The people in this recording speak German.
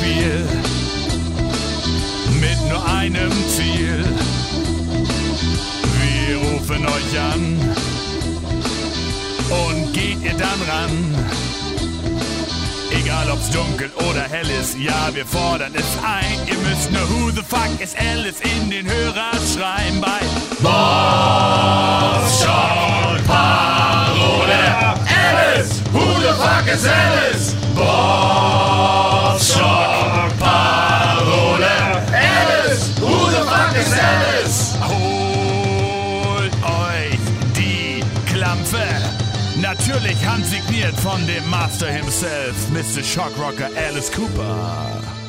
Spiel mit nur einem Ziel. Wir rufen euch an und geht ihr dann ran. Egal ob's dunkel oder hell ist, ja, wir fordern es ein. Ihr müsst nur Who the fuck is Alice in den Hörer schreien bei Boss Parole. Alice, who the fuck is Alice? Boss the fuck is Alice? Holt euch die Klampfe. Natürlich handsigniert von dem Master himself, Mr. Shockrocker Alice Cooper.